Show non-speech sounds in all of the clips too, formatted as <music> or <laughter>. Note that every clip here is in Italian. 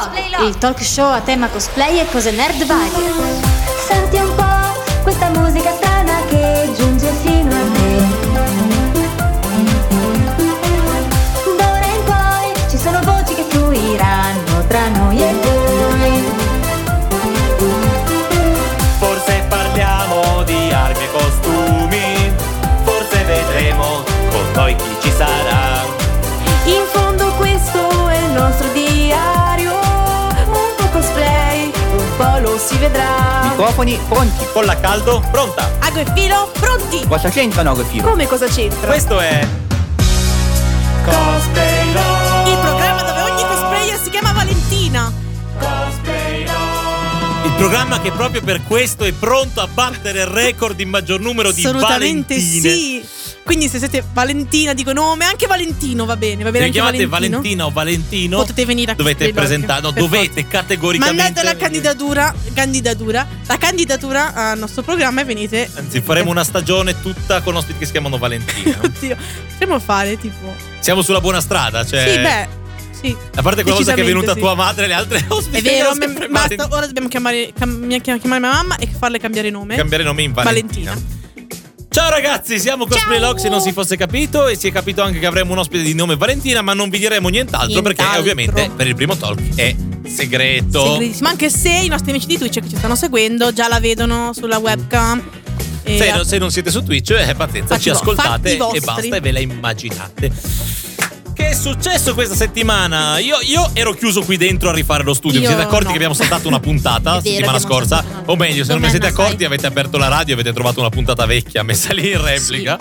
Cosplay il talk show a tema cosplay e cose nerd varie. Senti un po' questa musica vedrà. Microfoni pronti. Colla a caldo, pronta. Ago e filo, pronti! Cosa c'entrano che filo? Come cosa c'entra? Questo è Cosplay Love. Il programma dove ogni cosplayer si chiama Valentina. Cosplay Love. Il programma che proprio per questo è pronto a battere il record in maggior numero di Assolutamente Valentine. sì. Quindi se siete Valentina dico nome, anche Valentino va bene, va Se bene anche chiamate. Valentina o Valentino, Potete venire a dovete presentare, no, dovete categoricamente. Mandate la candidatura, candidatura, la candidatura al nostro programma e venite. Anzi, faremo una stagione tutta con ospiti che si chiamano Valentina. <laughs> Oddio, potremmo fare tipo. Siamo sulla buona strada, cioè. Sì, beh, sì. A parte quella volta che è venuta Decisamente tua madre, le altre ospiti. È vero, basta, ora dobbiamo chiamare, cam- chiamare mia mamma e farle cambiare nome. Cambiare nome in Valentina. Valentina. Ciao ragazzi, siamo Cosplay Ciao. Log se non si fosse capito e si è capito anche che avremo un ospite di nome Valentina, ma non vi diremo nient'altro, perché Nient'altro. ovviamente per il primo talk è segreto. Segretissimo. Anche se i nostri amici di Twitch che ci stanno seguendo già la vedono sulla webcam. E Se, non- se non siete su Twitch, eh, pazienza, Fatti ci vo- ascoltate fatti e vostri. basta e ve la immaginate. È successo questa settimana? Io, io ero chiuso qui dentro a rifare lo studio. Vi Io siete accorti no. che abbiamo saltato una <laughs> puntata vero, settimana scorsa? O meglio, se non vi siete accorti, sai. avete aperto la radio e avete trovato una puntata vecchia messa lì in replica.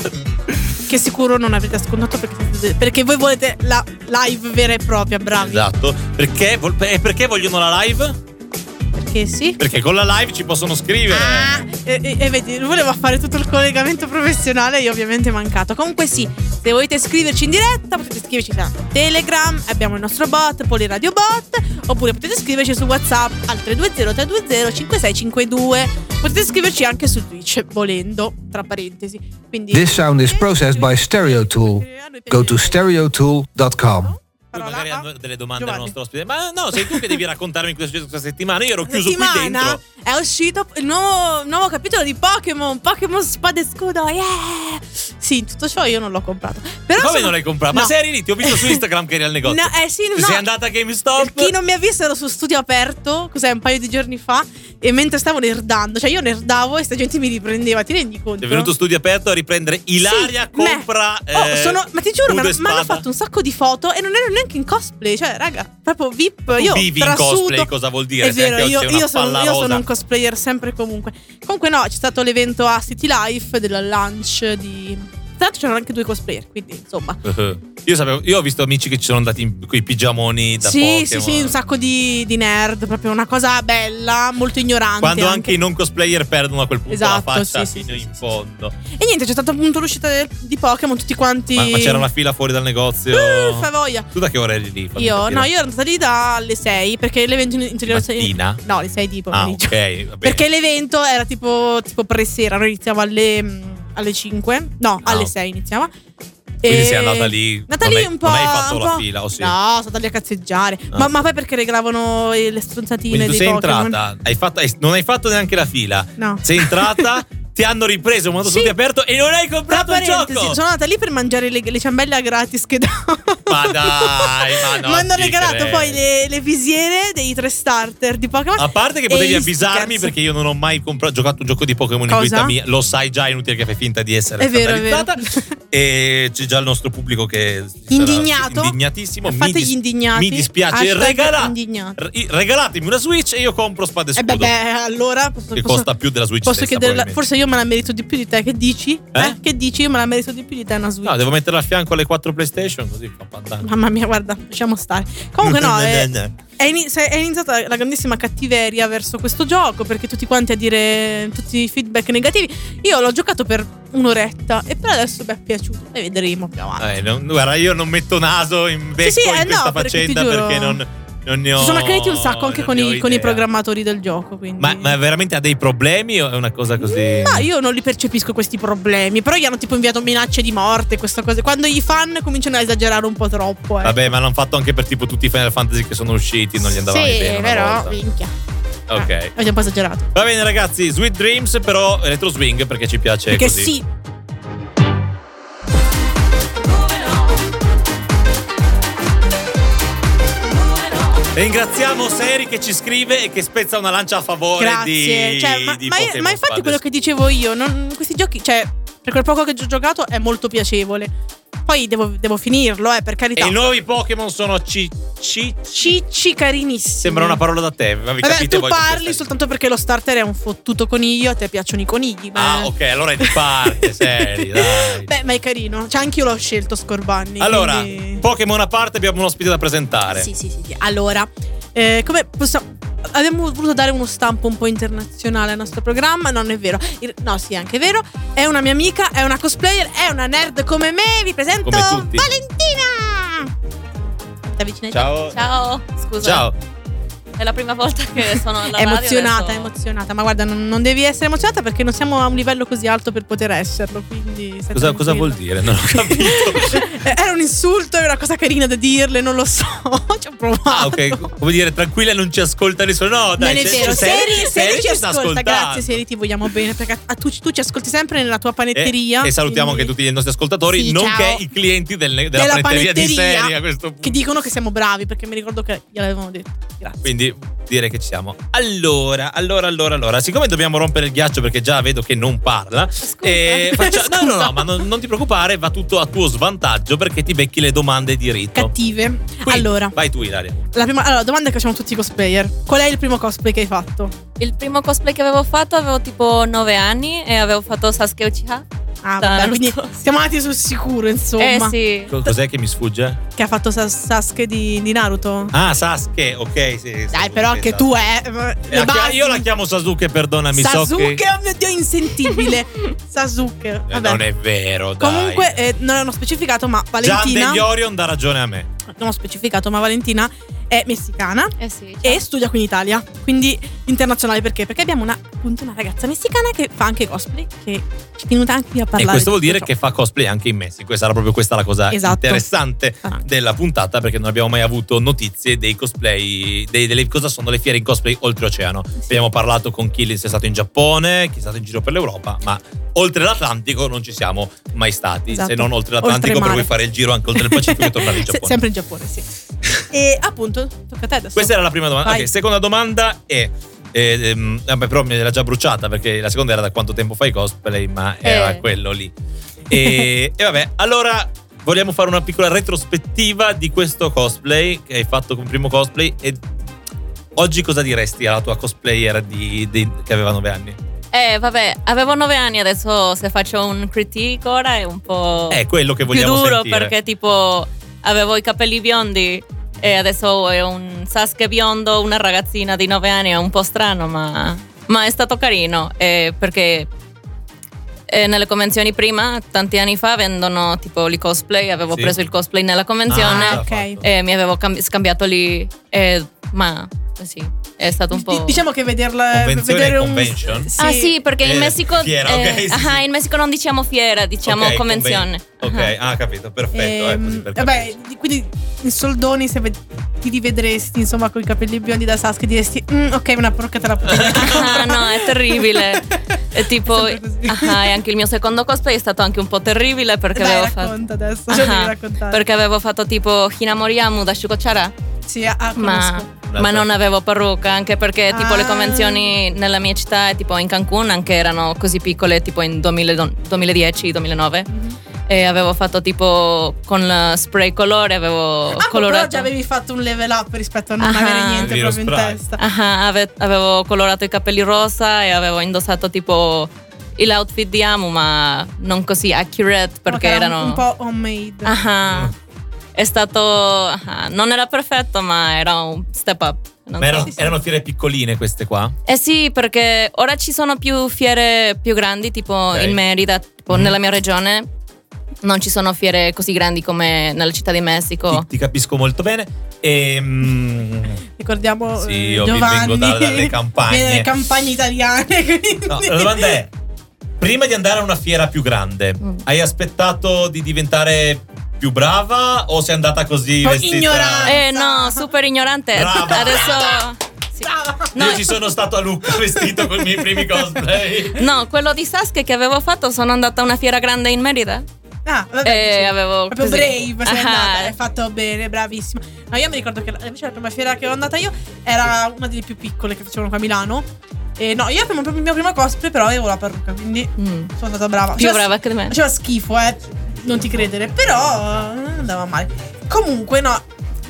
Che sicuro non avrete ascoltato perché, perché voi volete la live vera e propria, bravi. Esatto. Perché, vol- e perché vogliono la live? Perché sì. Perché con la live ci possono scrivere. Ah, e, e- e vedi, lui voleva fare tutto il collegamento professionale, io ovviamente è mancato. Comunque sì, se volete scriverci in diretta, potete scriverci da Telegram, abbiamo il nostro bot, Poliradio Bot, oppure potete scriverci su WhatsApp al 320 320 5652. Potete scriverci anche su Twitch, volendo, tra parentesi. Quindi This sound is processed by Stereo Tool. Go to stereotool.com. Poi magari hanno delle domande Giovanni. al nostro ospite. Ma no, sei tu che devi raccontarmi successo questa settimana. Io ero chiuso qui settimana dentro. è uscito il nuovo, nuovo capitolo di Pokémon, Pokémon Spada e Scudo, yeah! Sì, tutto ciò io non l'ho comprato. Però Come sono- non l'hai comprato? Ma No. sei eri lì, ti ho visto su <laughs> Instagram che eri al negozio. No, eh sì, no. Sei andata a GameStop? Chi non mi ha visto ero su studio aperto, cos'è, un paio di giorni fa, e mentre stavo nerdando, cioè io nerdavo e sta gente mi riprendeva, ti rendi conto? È venuto studio aperto a riprendere Ilaria Sì, me. compra. Oh, eh, sono- ma ti giuro, mi scudo hanno fatto un sacco di foto e non ero neanche in cosplay. Cioè, raga, proprio VIP. Tu io vivi in trasuto. cosplay, cosa vuol dire? È Sei vero, io, sei io sono, io sono un cosplayer sempre e comunque. Comunque, no, c'è stato l'evento a City Life del launch di. Tra l'altro c'erano anche due cosplayer, quindi insomma. Io, sapevo, io ho visto amici che ci sono andati con i pigiamoni da Sì, Pokémon. sì, sì, un sacco di, di nerd, proprio una cosa bella, molto ignorante. Quando anche i non cosplayer perdono a quel punto Esatto, la faccia sì, fino sì, in fondo. E niente, c'è stata appunto l'uscita di Pokémon, tutti quanti. Ma, ma c'era una fila fuori dal negozio. Uh, fai voglia. Tu da che ora eri lì? Io, capire. no, io ero andata lì dalle 6 perché l'evento in interiore. Mattina? No, alle 6 di Ah, pomeriggio. ok. va bene. Perché l'evento era tipo, tipo pre-sera, noi iniziamo alle, mm, alle 5. No, alle ok. 6 iniziamo. Quindi E- sei andata lì, Andata lì un po'. non hai fatto la fila, o sì? No, sono andata lì a cazzeggiare. Ah. Ma, ma poi perché regravano eh, le stronzatine Quindi tu sei Pokémon? entrata, hai fatto- hai- non hai fatto neanche la fila. No. Sei entrata, <laughs> ti hanno ripreso, mandato Sì. aperto e non hai comprato il gioco. sono andata lì per mangiare le, le ciambelle gratis che davano. Ma dai, ma <laughs> no. Mi hanno regalato credo. poi le, le visiere dei tre starter di Pokémon. A parte che potevi avvisarmi perché io non ho mai compra- giocato un gioco di Pokémon in vita mia. Lo sai già, è inutile che fai finta di essere È vero, è vero. scandalizzata. E c'è già il nostro pubblico che Indignato. indignatissimo. Fate gli indignati. Mi dispiace. Regala- regalatemi una Switch e io compro spade e E beh, scudo. beh, allora posso, che posso- costa più della Switch posso stessa, chiederla- probabilmente. forse io me la merito di più di te. Che dici? Eh? Che dici? Io me la merito di più di te una Switch. No, devo metterla a fianco alle 4 PlayStation così fa pandan. Mamma mia, guarda, lasciamo stare. Comunque, <laughs> no, è, è è iniziata la grandissima cattiveria verso questo gioco perché tutti quanti a dire tutti i feedback negativi. Io l'ho giocato per un'oretta e per adesso mi è piaciuto. E vedremo più avanti. Eh, non- guarda, io non metto naso in becco sì, eh, in questa no, perché faccenda giuro- perché non, non ne ho. Si sono accaniti un sacco anche con i, con i programmatori del gioco. Quindi. Ma, ma veramente ha dei problemi o è una cosa così? Ma io non li percepisco questi problemi. Però gli hanno tipo inviato minacce di morte, queste cose. Quando i fan cominciano a esagerare un po' troppo. Eh. Vabbè, ma l'hanno fatto anche per tipo tutti i Final Fantasy che sono usciti, non gli andava sì, bene. una però, minchia. Ok. Eh, avete un po' esagerato. Va bene, ragazzi, Sweet Dreams, però retro swing perché ci piace Perché così. sì. Ringraziamo Seri che ci scrive e che spezza una lancia a favore Grazie. di, Cioè, ma, di ma- ma infatti quello che dicevo io, non- questi giochi, cioè, per quel poco che ho giocato è molto piacevole. Poi devo, devo finirlo, eh, per carità. E i nuovi Pokémon sono cicci. Cicci carinissimi. Sembra una parola da te. Ma vi Vabbè, capite tu voi parli soltanto perché lo starter è un fottuto coniglio, a te piacciono i conigli. ma- Ah, ok, allora è di parte, <laughs> Seri, dai. Beh, ma è carino. Cioè, anche io l'ho scelto Scorbanni. allora, quindi- Pokémon a parte, abbiamo un ospite da presentare. Sì, sì, sì. sì. Allora, eh, come possiamo. Abbiamo voluto dare uno stampo un po' internazionale al nostro programma, non è vero. No, sì, è anche vero. È una mia amica, è una cosplayer, è una nerd come me. Vi presento. Valentina! Ti avvicini? Ciao. Ciao, scusa. Ciao. È la prima volta che sono alla <laughs> emozionata, adesso- emozionata. Ma guarda, non, non devi essere emozionata perché non siamo a un livello così alto per poter esserlo. Quindi Cosa, cosa vuol dire? Non ho capito. <laughs> Eh, Era un insulto, era una cosa carina da dirle, non lo so. <laughs> Ci ho provato. Ah, ok. Come dire, tranquilla, non ci ascolta nessuno. No, dai. non è vero, Seri, Seri ci ascolta. ascoltando. Grazie, Seri, ti vogliamo bene. Perché a- tu, tu ci ascolti sempre nella tua panetteria. E, e salutiamo quindi- anche tutti i nostri ascoltatori, Sì, nonché ciao. i clienti del- della, Della panetteria, di panetteria, serie a questo punto. Che dicono che siamo bravi, perché mi ricordo che gliel'avevano detto. Grazie. Quindi direi che ci siamo. Allora, allora, allora, allora, siccome dobbiamo rompere il ghiaccio perché già vedo che non parla, eh, <laughs> faccia- no, no, no, ma non, non ti preoccupare, va tutto a tuo svantaggio perché ti becchi le domande di rito. Cattive. Quindi, allora, vai tu, Ilaria. la prima allora, domanda che facciamo tutti i cosplayer. Qual è il primo cosplay che hai fatto? Il primo cosplay che avevo fatto avevo tipo 9 anni e avevo fatto Sasuke Uchiha. Ah, vabbè, quindi siamo andati sul sicuro, insomma. Eh sì. Co- Cos'è che mi sfugge? Che ha fatto Sas- Sasuke di, di Naruto. Ah, Sasuke, ok, sì. Dai, Sasuke, però anche esatto. tu, eh. La io la chiamo Sasuke, perdonami, so Sasuke, che... oh mio dio, insentibile. <laughs> Sasuke. Eh, Vabbè. non è vero, dai. Comunque, eh, non hanno specificato, ma Gian Valentina. degli Orion dà ragione a me. Non ho specificato, ma Valentina è messicana Eh sì. e studia qui in Italia. Quindi internazionale perché? Perché abbiamo una, appunto una ragazza messicana che fa anche cosplay. Che ci è venuta anche qui a parlare. E questo vuol di dire tutto che fa cosplay anche in Messico. E sarà proprio questa la cosa Esatto. interessante Ah. della puntata, perché non abbiamo mai avuto notizie dei cosplay, dei- delle cosa sono le fiere in cosplay oltreoceano. Abbiamo parlato con chi è stato in Giappone, chi è stato in giro per l'Europa, ma oltre l'Atlantico non ci siamo mai stati. Esatto. Se non oltre l'Atlantico, per Oltremare. cui fare il giro anche oltre il Pacifico e tornare in <laughs> Giappone. sempre in Giappone, sì. <laughs> e appunto, tocca a te adesso. Questa era la prima domanda. Vai. Ok, seconda domanda è. eh, ehm, vabbè, però mi era già bruciata perché la seconda era da quanto tempo fai cosplay, ma era Eh. quello lì. E, <laughs> e vabbè, allora vogliamo fare una piccola retrospettiva di questo cosplay che hai fatto come primo cosplay. E oggi cosa diresti alla tua cosplayer di- di- che aveva 9 anni? Eh, vabbè, avevo 9 anni, adesso se faccio un critique ora è un po' È quello che più vogliamo duro sentire. perché tipo avevo i capelli biondi e adesso è un Sasuke biondo, una ragazzina di 9 anni, è un po' strano, ma, ma è stato carino eh, perché eh, nelle convenzioni prima, tanti anni fa, vendono tipo i cosplay, avevo Sì. preso il cosplay nella convenzione Ah, ok. fatto. e mi avevo cambi- scambiato lì, eh, ma sì, è stato un po'... Diciamo che vederla. Vedere un. convention? Ah sì, perché Eh, in Messico, fiera, ok, eh, sì, sì. in Messico non diciamo fiera, diciamo Ok, convenzione. conven- Ok, Aha. ah, capito, perfetto. Ehm, eh, così per vabbè, quindi in soldoni, se ved- ti rivedresti insomma con i capelli biondi da Sasuke, diresti: "Mm, Ok, una porca te la <laughs> potevi <laughs> Ah, no, è terribile. <laughs> È tipo, <laughs> ah, e anche il mio secondo cosplay è stato anche un po' terribile perché Dai, avevo fatto. racconta adesso. <laughs> Ah, perché avevo fatto tipo Hinamoriamu da Shukochara, Sì, ah, ah, ma, ma non avevo parrucca, anche perché tipo le Ah. convenzioni nella mia città, tipo in Cancun, anche erano così piccole, tipo in 2000 2010-2009. Mhm. E avevo fatto tipo con spray colore, avevo Ah, però colorato. già avevi fatto un level up rispetto a non Ah. avere niente proprio in spray. testa. Ah, ave- avevo colorato i capelli rosa e avevo indossato tipo l'outfit di Amu, ma non così accurate perché era erano. un, po' homemade. Ah, È stato. ah, non era perfetto, ma era un step up. non Ma erano, so. erano fiere piccoline queste qua? Eh sì, perché ora ci sono più fiere più grandi, tipo Ok. in Merida, tipo Mhm. nella mia regione. Non ci sono fiere così grandi come nella città di Messico. Ti, ti capisco molto bene. E, mm, Ricordiamo Sì, eh, io Giovanni. vengo da- dalle campagne. dalle campagne italiane. <laughs> quindi- no, la domanda è: prima di andare a una fiera più grande, Mm. hai aspettato di diventare più brava o sei andata così vestita? ignorante. Eh no, super ignorante. Brava. Adesso. No, Io ci sono stato a Lucca vestito con i miei primi cosplay. <laughs> no, quello di Sasuke che avevo fatto, sono andata a una fiera grande in Merida. Ah, vabbè, E sì. avevo Proprio così. brave sei Ah. andata, hai fatto bene, bravissima. No, io mi ricordo che la- invece la prima fiera che ero andata io era una delle più piccole che facevano qua a Milano. E no, io proprio il mio primo cosplay, però avevo la parrucca, quindi Mm. sono stata brava. Più Faceva- brava che me. Faceva schifo, eh. Non ti credere, però eh, non andava male. Comunque, no,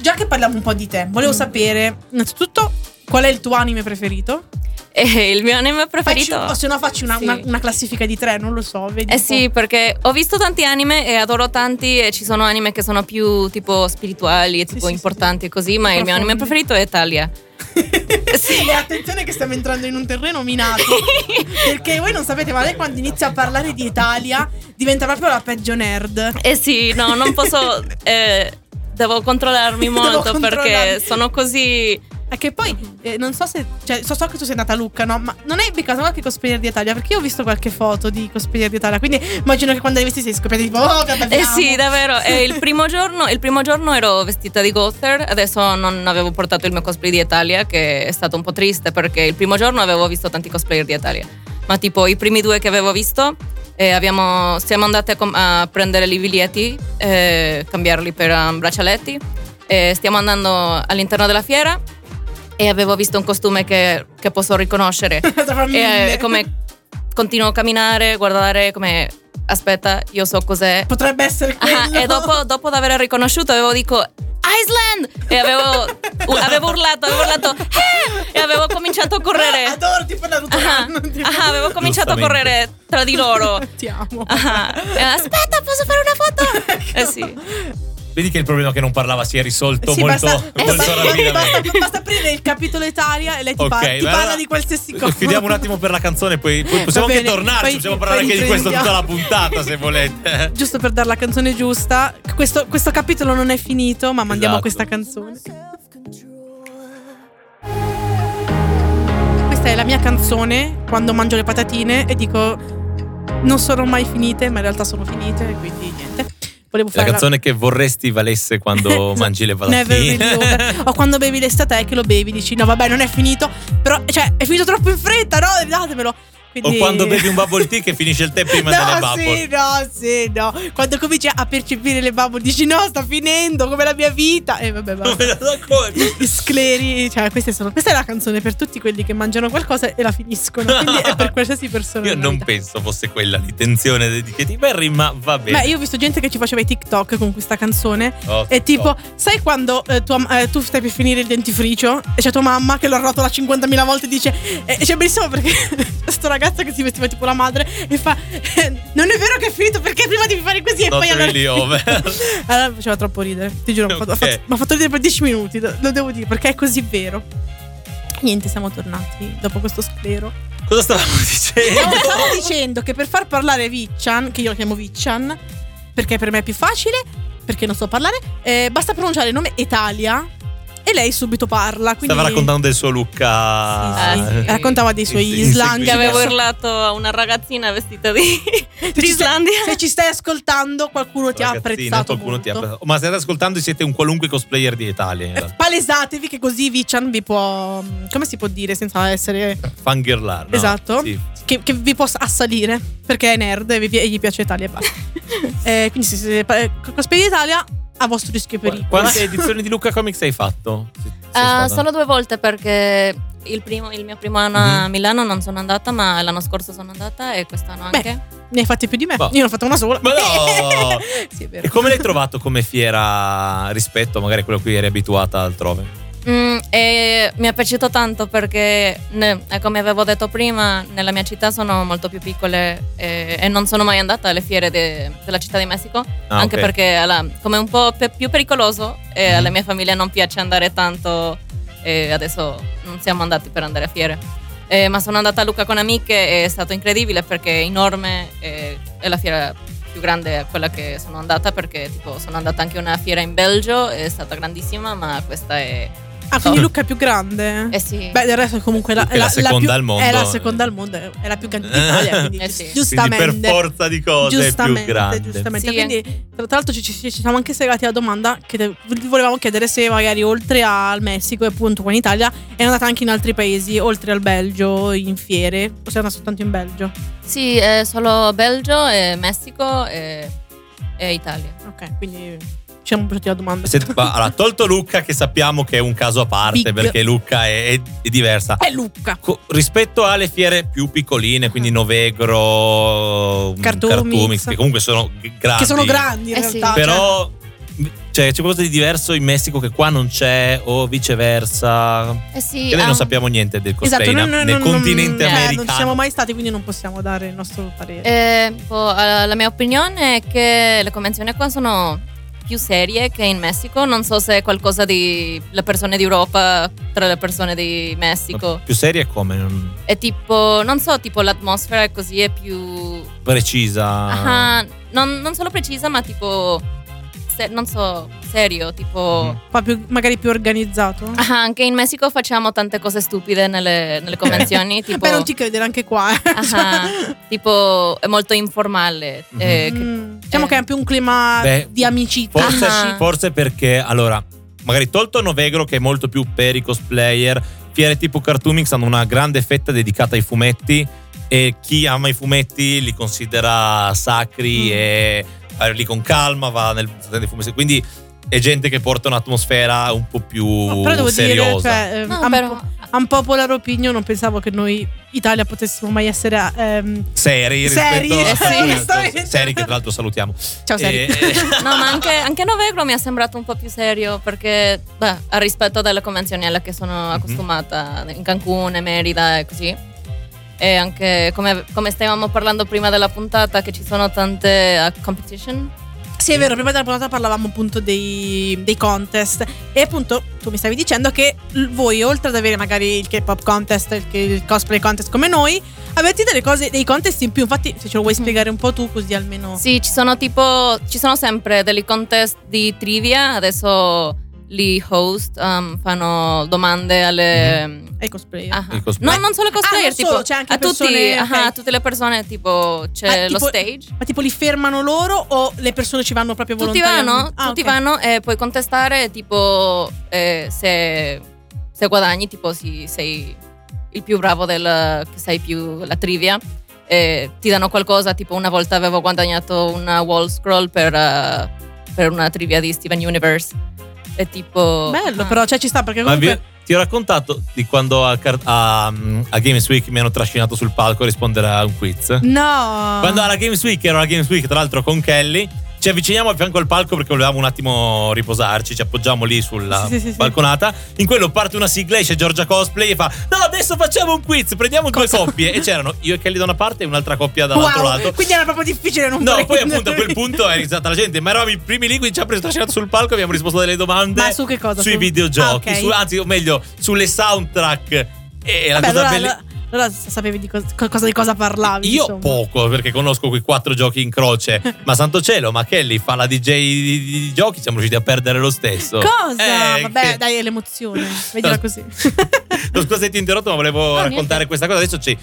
già che parliamo un po' di te, Mm. volevo sapere, innanzitutto, qual è il tuo anime preferito? <laughs> E il mio anime preferito. Facci- se no facci una, Sì. una- una classifica di tre, non lo so. Vedi Eh sì, perché ho visto tanti anime e adoro tanti e ci sono anime che sono più tipo spirituali e tipo sì, importanti e così, ma il mio anime preferito è Italia. <laughs> Sì. E attenzione che stiamo entrando in un terreno minato. <laughs> perché voi non sapete, ma lei quando inizia a parlare di Italia diventa proprio la peggio nerd. Eh sì, no, non posso... eh, devo controllarmi Devo molto controllarmi. perché sono così... E che poi eh, non so se. Cioè, so, so che tu sei andata a Lucca, no? Ma non hai beccato qualche cosplayer di Italia? Perché io ho visto qualche foto di cosplayer di Italia. Quindi immagino che quando hai visti sei scoppiati tipo, oh, Eh sì, davvero. E il primo giorno, il primo giorno ero vestita di Gother, adesso non avevo portato il mio cosplay di Italia, che è stato un po' triste perché il primo giorno avevo visto tanti cosplayer di Italia. Ma tipo i primi due che avevo visto, eh, abbiamo- siamo andate a, com- a prendere i biglietti, eh, cambiarli per um, braccialetti. E stiamo andando all'interno della fiera e avevo visto un costume che, che posso riconoscere. <laughs> E eh, come continuo a camminare, guardare come... Aspetta, io so cos'è. Potrebbe essere quello. Ah, e dopo, dopo aver riconosciuto avevo dico Iceland! E avevo, avevo urlato, avevo urlato "Eh!" e avevo cominciato a correre. Adoro tipo Naruto. Ah, ah, avevo cominciato a correre tra di loro. <laughs> Ti amo. Ah, e aspetta, posso fare una foto? <laughs> Eh sì. Vedi che il problema che non parlava si è risolto Sì, molto, basta, eh, molto sì. rapidamente. basta, basta aprire il capitolo Italia e lei ti, Ok, parla, ti parla di qualsiasi cosa. Chiudiamo un attimo per la canzone, poi, poi possiamo Va anche bene, tornarci. poi- possiamo parlare anche di questo tutta la puntata se volete. <laughs> Giusto per dare la canzone giusta, questo, questo capitolo non è finito, ma mandiamo Esatto. questa canzone. Questa è la mia canzone quando mangio le patatine e dico non sono mai finite, ma in realtà sono finite, quindi niente. Volevo La fare canzone che vorresti valesse quando <laughs> mangi le patatine. <laughs> O quando bevi l'estate che lo bevi, dici no vabbè non è finito, però cioè è finito troppo in fretta, no? Datemelo. O Quindi- quando bevi un bubble tea che finisce il tè prima <laughs> delle No, bubble. sì, no, sì, no. Quando cominci a percepire le bubble, dici no, sta finendo come la mia vita. E vabbè, Non vabbè. so come. <laughs> Scleri, cioè, queste sono, questa è la canzone per tutti quelli che mangiano qualcosa e la finiscono. Quindi è per <laughs> qualsiasi persona. Io non vita. penso fosse quella l'intenzione di Katy Perry, ma va bene. Beh, io ho visto gente che ci faceva i TikTok con questa canzone. Oh, E tipo, sai quando eh, tua- eh, tu stai per finire il dentifricio e c'è tua mamma che lo arrotola 50.000 volte e dice. E c'è bellissimo perché questo ragazzo che si vestiva tipo la madre e fa. "Eh, non è vero che è finito perché prima devi fare così e Not poi allora. really over. <laughs> allora faceva troppo ridere, ti giuro. mi ha fatto- Ok. fatto- Mi ha fatto ridere per 10 minuti, lo devo dire perché è così vero. Niente, siamo tornati dopo questo sclero. Cosa stavamo dicendo? No, stavo dicendo che per far parlare Vichan, che io lo chiamo Vichan, perché per me è più facile, perché non so parlare, eh, basta pronunciare il nome Italia e lei subito parla. Quindi Stava raccontando del suo look a... Sì, sì. Sì. Raccontava dei suoi slang. Che avevo urlato a una ragazzina vestita di, Se di Islandia. se ci stai ascoltando, qualcuno ti ha apprezzato. qualcuno ti ha molto. apprezzato. Ma state ascoltando siete un qualunque cosplayer di Italia. Eh. Palesatevi che così Vichan vi può. Come si può dire senza essere. Fangirlar. no? Esatto. Sì. Che, che vi possa assalire perché è nerd e, vi- e gli piace Italia e basta. <laughs> Eh, quindi se siete eh, cosplay d'Italia a vostro rischio e pericolo. Quante edizioni di Luca Comics hai fatto? Stata? solo due volte perché il, primo- il mio primo anno a Milano non sono andata, ma l'anno scorso sono andata e quest'anno Beh, anche. Ne hai fatte più di me. Boh. Io ne ho fatta una sola. Ma no! <laughs> sì, è vero. E come l'hai trovato come fiera rispetto magari a quello a cui eri abituata altrove? Mm, e mi è piaciuto tanto perché, ne- eh, come avevo detto prima, nella mia città sono molto più piccole e, e non sono mai andata alle fiere de- della città di Messico, Ah, anche ok. perché alla- come è un po' pe- più pericoloso e Mhm. alla mia famiglia non piace andare tanto e adesso non siamo andati per andare a fiere. Eh, ma sono andata a Luca con amiche e è stato incredibile perché è enorme e è la fiera più grande è quella che sono andata perché tipo sono andata anche a una fiera in Belgio, è stata grandissima, ma questa è... Ah, quindi Oh. Lucca è più grande? Eh sì. Beh, del resto è comunque la, è la seconda più, al mondo. È la seconda al mondo, è la più grande <laughs> d'Italia, quindi Eh sì. giustamente. Quindi per forza di cose è più giustamente, grande. giustamente. Sì, Quindi, tra tra l'altro, ci, ci- ci siamo anche segati la domanda che te- vi volevamo chiedere se magari oltre al Messico e appunto qua in Italia è andata anche in altri paesi, oltre al Belgio, in fiere, o sei andata soltanto in Belgio? Sì, è solo Belgio, e Messico e, e Italia. Ok, quindi ci siamo portati la domanda. Se- ma, <laughs> allora, tolto Lucca, che sappiamo che è un caso a parte, Big. perché Lucca è, è- è diversa. È Lucca. Co- rispetto alle fiere più piccoline, quindi Novegro, mm, Cartoomix. Che comunque sono grandi. Che sono grandi in Eh sì. realtà. cioè- Però cioè, c'è qualcosa di diverso in Messico che qua non c'è, o viceversa. Eh sì, Che noi ha non un- sappiamo niente del cosplay Esatto, noi- noi- nel non- continente non- cioè, americano. non ci siamo mai stati, quindi non possiamo dare il nostro parere. Eh, boh, eh, la mia opinione è che le convenzioni qua sono più serie che in Messico. Non so se è qualcosa di le persone d'Europa tra le persone di Messico. Più seria come? È tipo, non so, tipo l'atmosfera è così, è più... Precisa. Ah, non, non solo precisa, ma tipo... se- non so, serio, tipo... Mm. Un po' più, magari più organizzato. Ah, anche in Messico facciamo tante cose stupide nelle, nelle convenzioni. <laughs> tipo, Beh, non ti credere anche qua. eh. Ah, tipo, è molto informale. eh, che- Mm, diciamo eh. che è più un clima Beh, di amicizia. Forse, Ah. forse perché, allora, magari tolto Novegro che è molto più per i cosplayer, fiere tipo Cartoomix hanno una grande fetta dedicata ai fumetti e chi ama i fumetti li considera sacri Mm. e lì con calma, va nel nei fumetti. Quindi è gente che porta un'atmosfera un po' più No, però devo seriosa. dire, cioè, No, un, però- un popular opinion, non pensavo che noi Italia potessimo mai essere ehm, Seri, Seri, rispetto eh, a-. <laughs> Seri che tra l'altro salutiamo. Ciao Seri. E- e- <laughs> No, ma anche, anche Novegro mi è sembrato un po' più serio perché, beh, a rispetto delle convenzioni alle che Mhm. sono accostumata in Cancun e Merida e così. E anche come, come stavamo parlando prima della puntata, che ci sono tante uh, competition. Sì, è vero, prima della puntata parlavamo appunto dei, dei contest. E appunto tu mi stavi dicendo che voi oltre ad avere magari il K-pop contest, il, il cosplay contest come noi, avete delle cose, dei contest in più, infatti se ce lo vuoi spiegare un po' tu così almeno... Sì, ci sono tipo, ci sono sempre degli contest di trivia, adesso li host, um, fanno domande alle... Ai cosplayer. Ah, Il cosplay. No, non solo cosplayer, Ah, tipo solo, c'è anche a, tutti, persone- ah, ok. a tutte le persone, tipo c'è Ah, lo tipo- stage. Ma tipo li fermano loro o le persone ci vanno proprio Tutti volontariamente? vanno, Ah, tutti ok. vanno e puoi contestare tipo eh, se, se guadagni, tipo se sei il più bravo del, che sai più la trivia. E ti danno qualcosa, tipo una volta avevo guadagnato una wall scroll per, eh, per una trivia di Steven Universe. E tipo... Bello, ah. però cioè ci sta perché Ma vi- comunque... ti ho raccontato di quando a, a, a Games Week mi hanno trascinato sul palco a rispondere a un quiz? No! Quando alla Games Week, ero alla Games Week tra l'altro con Kelly, ci avviciniamo a fianco al palco perché volevamo un attimo riposarci, ci appoggiamo lì sulla Sì, sì, balconata. In quello parte una sigla, esce Giorgia Cosplay e fa No, adesso facciamo un quiz, prendiamo due coppie. E c'erano io e Kelly da una parte e un'altra coppia dall'altro Wow, lato. quindi era proprio difficile non No, poi appunto a quel punto è iniziata la gente, ma eravamo i primi lì, quindi ci ha preso trascinato sul palco, abbiamo risposto a delle domande Ma su che cosa? sui Su- videogiochi, Ah, ok. su- anzi, o meglio, sulle soundtrack. E la Vabbè, cosa allora, bella. Allora- sapevi di cosa, cosa- di cosa parlavi. Io insomma. poco, perché conosco quei quattro giochi in croce, <laughs> ma santo cielo, ma Kelly fa la DJ di, di- di giochi, siamo riusciti a perdere lo stesso. Cosa? Eh, Vabbè, che- dai, è l'emozione. Vedila No. così. <laughs> Lo scusa se ti ho interrotto, ma volevo No, raccontare niente. questa cosa. Adesso ci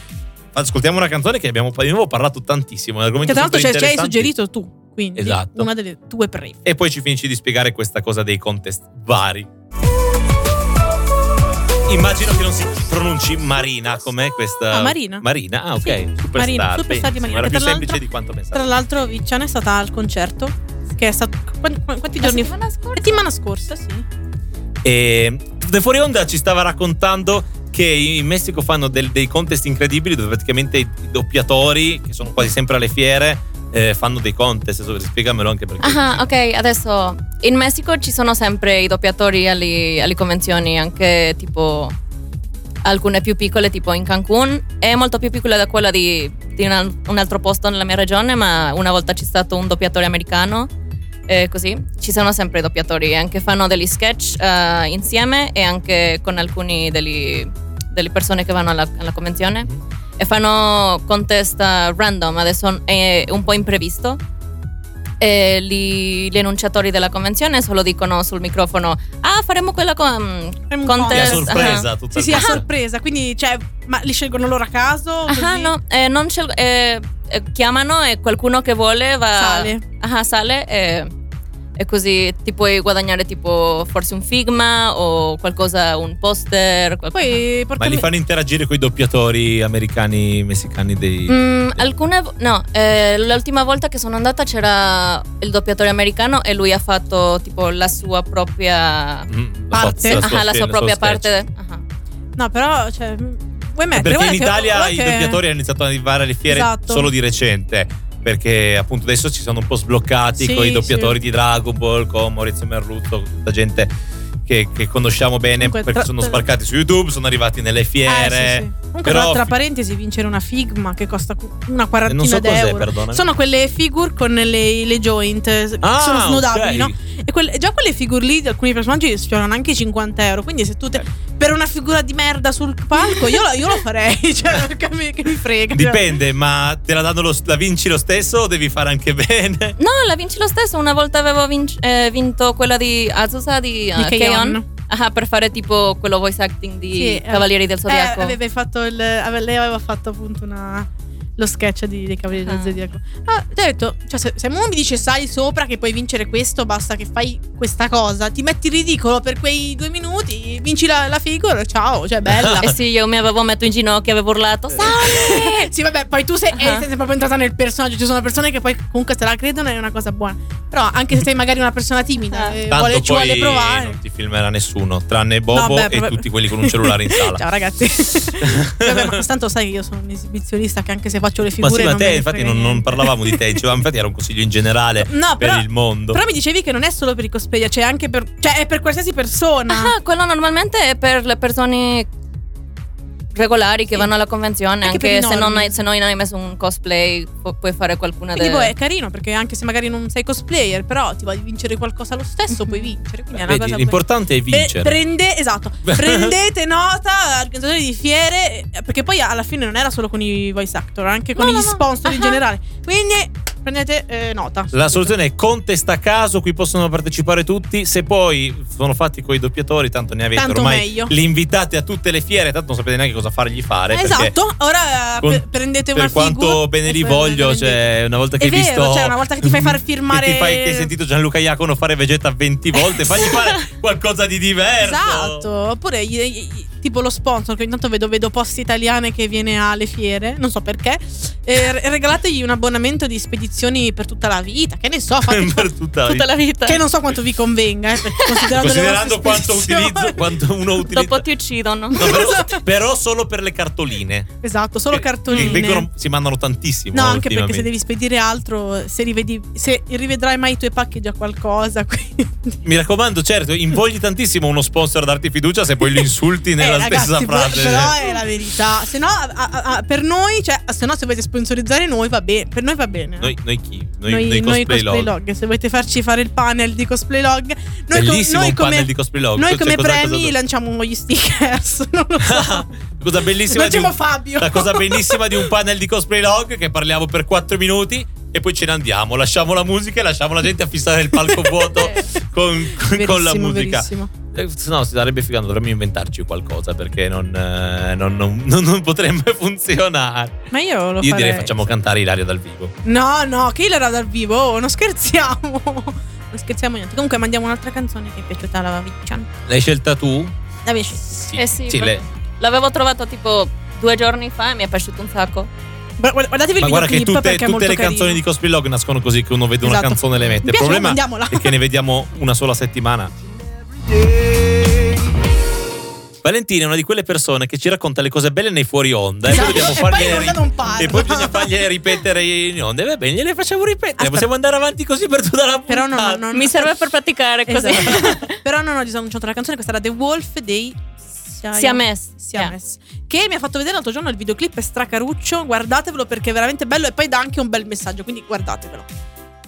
ascoltiamo una canzone che abbiamo, di nuovo parlato tantissimo. che tra l'altro ci hai suggerito tu. Quindi Esatto. una delle tue preferite. E poi ci finisci di spiegare questa cosa dei contest vari. Immagino che non si pronunci Marina, com'è questa? Ah, Marina. Marina, ah ok. Sì, Superstar. Marina, Superstar di. Marina, Era più tra semplice l'altro- di quanto pensavo. Tra l'altro, Vicciana è stata al concerto. Che è stato. Quanti, quanti La giorni fa? settimana scorsa? Settimana scorsa, sì. E De Fuori Onda ci stava raccontando che in Messico fanno del- dei contest incredibili dove praticamente i doppiatori, che sono quasi sempre alle fiere, eh, fanno dei contest. Spiegamelo anche perché. Ah, ok, adesso in Messico ci sono sempre i doppiatori alle, alle convenzioni, anche tipo alcune più piccole, tipo in Cancun. È molto più piccola da quella di, di un, al- un altro posto nella mia regione, ma una volta c'è stato un doppiatore americano. E così ci sono sempre i doppiatori, anche fanno degli sketch eh, insieme e anche con alcuni degli- delle persone che vanno alla, alla convenzione. E fanno contest eh, random, adesso è un po' imprevisto. e gli, gli enunciatori della convenzione solo dicono sul microfono ah faremo quella con, Faremo un contest È a sorpresa Ah. tutta Sì, sì, a sorpresa. Quindi, cioè, ma li scelgono loro a caso? Ah, no, eh, non scel- eh, eh, chiamano e qualcuno che vuole va Sale. Ah, sale e, e così ti puoi guadagnare tipo forse un Figma o qualcosa, un poster. qualcosa. Poi Ma li fanno interagire con i doppiatori americani, messicani dei... Mm, alcune vo- no, eh, l'ultima volta che sono andata c'era il doppiatore americano e lui ha fatto tipo la sua propria Mm, la Parte? sua- ah, la scena, sua il propria parte. ah. No, però, cioè, vuoi mettere? Perché in che- Italia guarda i che- doppiatori hanno iniziato ad arrivare alle fiere Esatto. solo di recente. Perché appunto adesso ci sono un po' sbloccati Sì, con i doppiatori sì. di Dragon Ball, con Maurizio Merluzzo, tutta gente che, che conosciamo bene Comunque, perché tra- sono sparcati su YouTube, sono arrivati nelle Eh, fiere. sì, sì. Comunque, Però tra parentesi, vincere una Figma che costa una quarantina non so cos'è, d'euro. perdonami. Sono quelle figure con le, le joint, Ah, sono snodabili, ok. no? E quelle- già quelle figure lì di alcuni personaggi sfiorano anche i 50 euro. Quindi, se tu te- per una figura di merda sul palco, io, la- io lo farei. <laughs> Cioè, perché mi, che mi frega. cioè. Dipende, ma te la danno lo, la vinci lo stesso o devi fare anche <laughs> bene? No, la vinci lo stesso. Una volta avevo vinc- eh, vinto quella di Azusa di, Di uh, Keion. Ah, per fare tipo quello voice acting di Sì, eh, Cavalieri del Zodiaco. Eh, avevi fatto il, ave- lei aveva fatto appunto una- lo sketch di, dei Cavalieri del Ah. Zodiaco. Ah, ti ho detto, cioè, se, se uno mi dice sali sopra che puoi vincere questo, basta che fai questa cosa, ti metti ridicolo per quei due minuti, vinci la, la figura, ciao, cioè bella. <laughs> Eh sì, io mi avevo messo in ginocchio avevo urlato Sali! <laughs> sì, vabbè, poi tu sei, eh, Ah. sei proprio entrata nel personaggio. Ci sono persone che poi comunque se la credono è una cosa buona. Però anche se sei magari una persona timida Ah. e Tanto vuole, ci vuole poi provare. non ti filmerà nessuno, tranne Bobo No, beh, e tutti quelli con un cellulare in sala. <laughs> Ciao ragazzi. Vabbè, ma tanto sai che io sono un esibizionista che anche se faccio le Ma figure sì, ma non me te infatti non, non parlavamo di te, dicevamo infatti era un consiglio in generale <laughs> No, per però, il mondo. però mi dicevi che non è solo per i cosplayer, c'è anche per. Cioè, è per qualsiasi persona. Ah, quello normalmente è per le persone regolari che Sì. vanno alla convenzione, Anche anche, se, non hai, se non hai messo un cosplay, pu- puoi fare qualcuna delle... poi è carino perché anche se magari non sei cosplayer, però ti vuoi vincere qualcosa lo stesso, puoi vincere. Quindi è una Vedi, cosa l'importante è Pre- vincere. prende- esatto, <laughs> prendete nota, organizzatori di fiere, perché poi alla fine non era solo con i voice actor, anche con No, gli no, no. sponsor in Ah. generale. Quindi prendete eh, nota. La soluzione è contest a caso, qui possono partecipare tutti. Se poi sono fatti con i doppiatori, tanto ne avete Tanto ormai. meglio. Li invitate a tutte le fiere, tanto non sapete neanche cosa fargli fare. Esatto, ora con- pre- prendete una per quanto figure bene li voglio, cioè, una volta che È hai vero, visto. cioè, una volta che ti fai far firmare- Che, ti fai, che hai sentito Gianluca Iacono fare Vegeta 20 volte, fagli fare <laughs> qualcosa di diverso. Esatto, oppure gli- gli- tipo lo sponsor, che intanto vedo, vedo poste italiane che viene alle fiere, non so perché. eh, re- regalategli un abbonamento di spedizioni per tutta la vita, che ne so, fate <laughs> per tutta la tutta vita. la vita. che non so quanto vi convenga, eh, considerando, Considerando quanto utilizzo, quanto uno <laughs> utilizza. Dopo ti uccidono. No, però, <laughs> però solo per le cartoline. Esatto, solo Che- cartoline. che vengono- si mandano tantissimo. No, anche perché se devi spedire altro, se rivedi, se rivedrai mai i tuoi pacchi già qualcosa. Quindi. Mi raccomando, certo, invogli tantissimo uno sponsor a darti fiducia se poi lo insulti nella Eh, ragazzi, stessa però- frase. Però è la verità. Se no, a- a- a- per noi, cioè, se no, se volete sponsorizzare noi, va bene. Per noi va bene. Noi, noi chi? Noi, Noi, noi noi cosplay, cosplay log. log. Se volete farci fare il panel di cosplay log, noi, com- Bellissimo noi un come, panel di cosplay log. Noi Cioè, come cosa- premi cosa- lanciamo gli stickers. <laughs> Non lo so. <laughs> cosa bellissima di Lanciamo un, Fabio. La cosa <laughs> bellissima di un panel di cosplay log che parliamo per 4 minuti e poi ce ne andiamo. Lasciamo la musica e lasciamo la gente a fissare il palco vuoto con, con- con la musica. verissimo. Eh, se no, si sarebbe figato, dovremmo inventarci qualcosa perché non, eh, non, non- non- non potrebbe <laughs> funzionare. Ma io lo Io farei. direi facciamo cantare Ilaria dal vivo. No, no, che era dal vivo. Oh, non scherziamo. <laughs> Non scherziamo niente. Comunque mandiamo un'altra canzone che è piaciuta alla Vaviccian. L'hai scelta tu? La mia scelta. Sì, Eh sì, Sì, le- L'avevo trovato tipo due giorni fa e mi è piaciuto un sacco. Guarda- Guardatevi Ma il guarda che tutte, tutte le canzoni carino. di cosplay log nascono così che uno vede una Esatto. canzone e le mette. Il problema è che ne vediamo una sola settimana. Valentina è una di quelle persone che ci racconta le cose belle nei fuori onda Esatto, e poi dobbiamo e parla. e poi bisogna fargliele ripetere in onda. E va bene, gliele facciamo ripetere. Aspetta. Possiamo andare avanti così per tutta la Però no, puntata. no, no, Mi serve per praticare così. Esatto. <laughs> Però non ho disannunciato la canzone, questa era The Wolf dei Siamese. Siamese. Siamese. Che mi ha fatto vedere l'altro giorno il videoclip è stracaruccio. Guardatevelo perché è veramente bello e poi dà anche un bel messaggio. Quindi guardatevelo.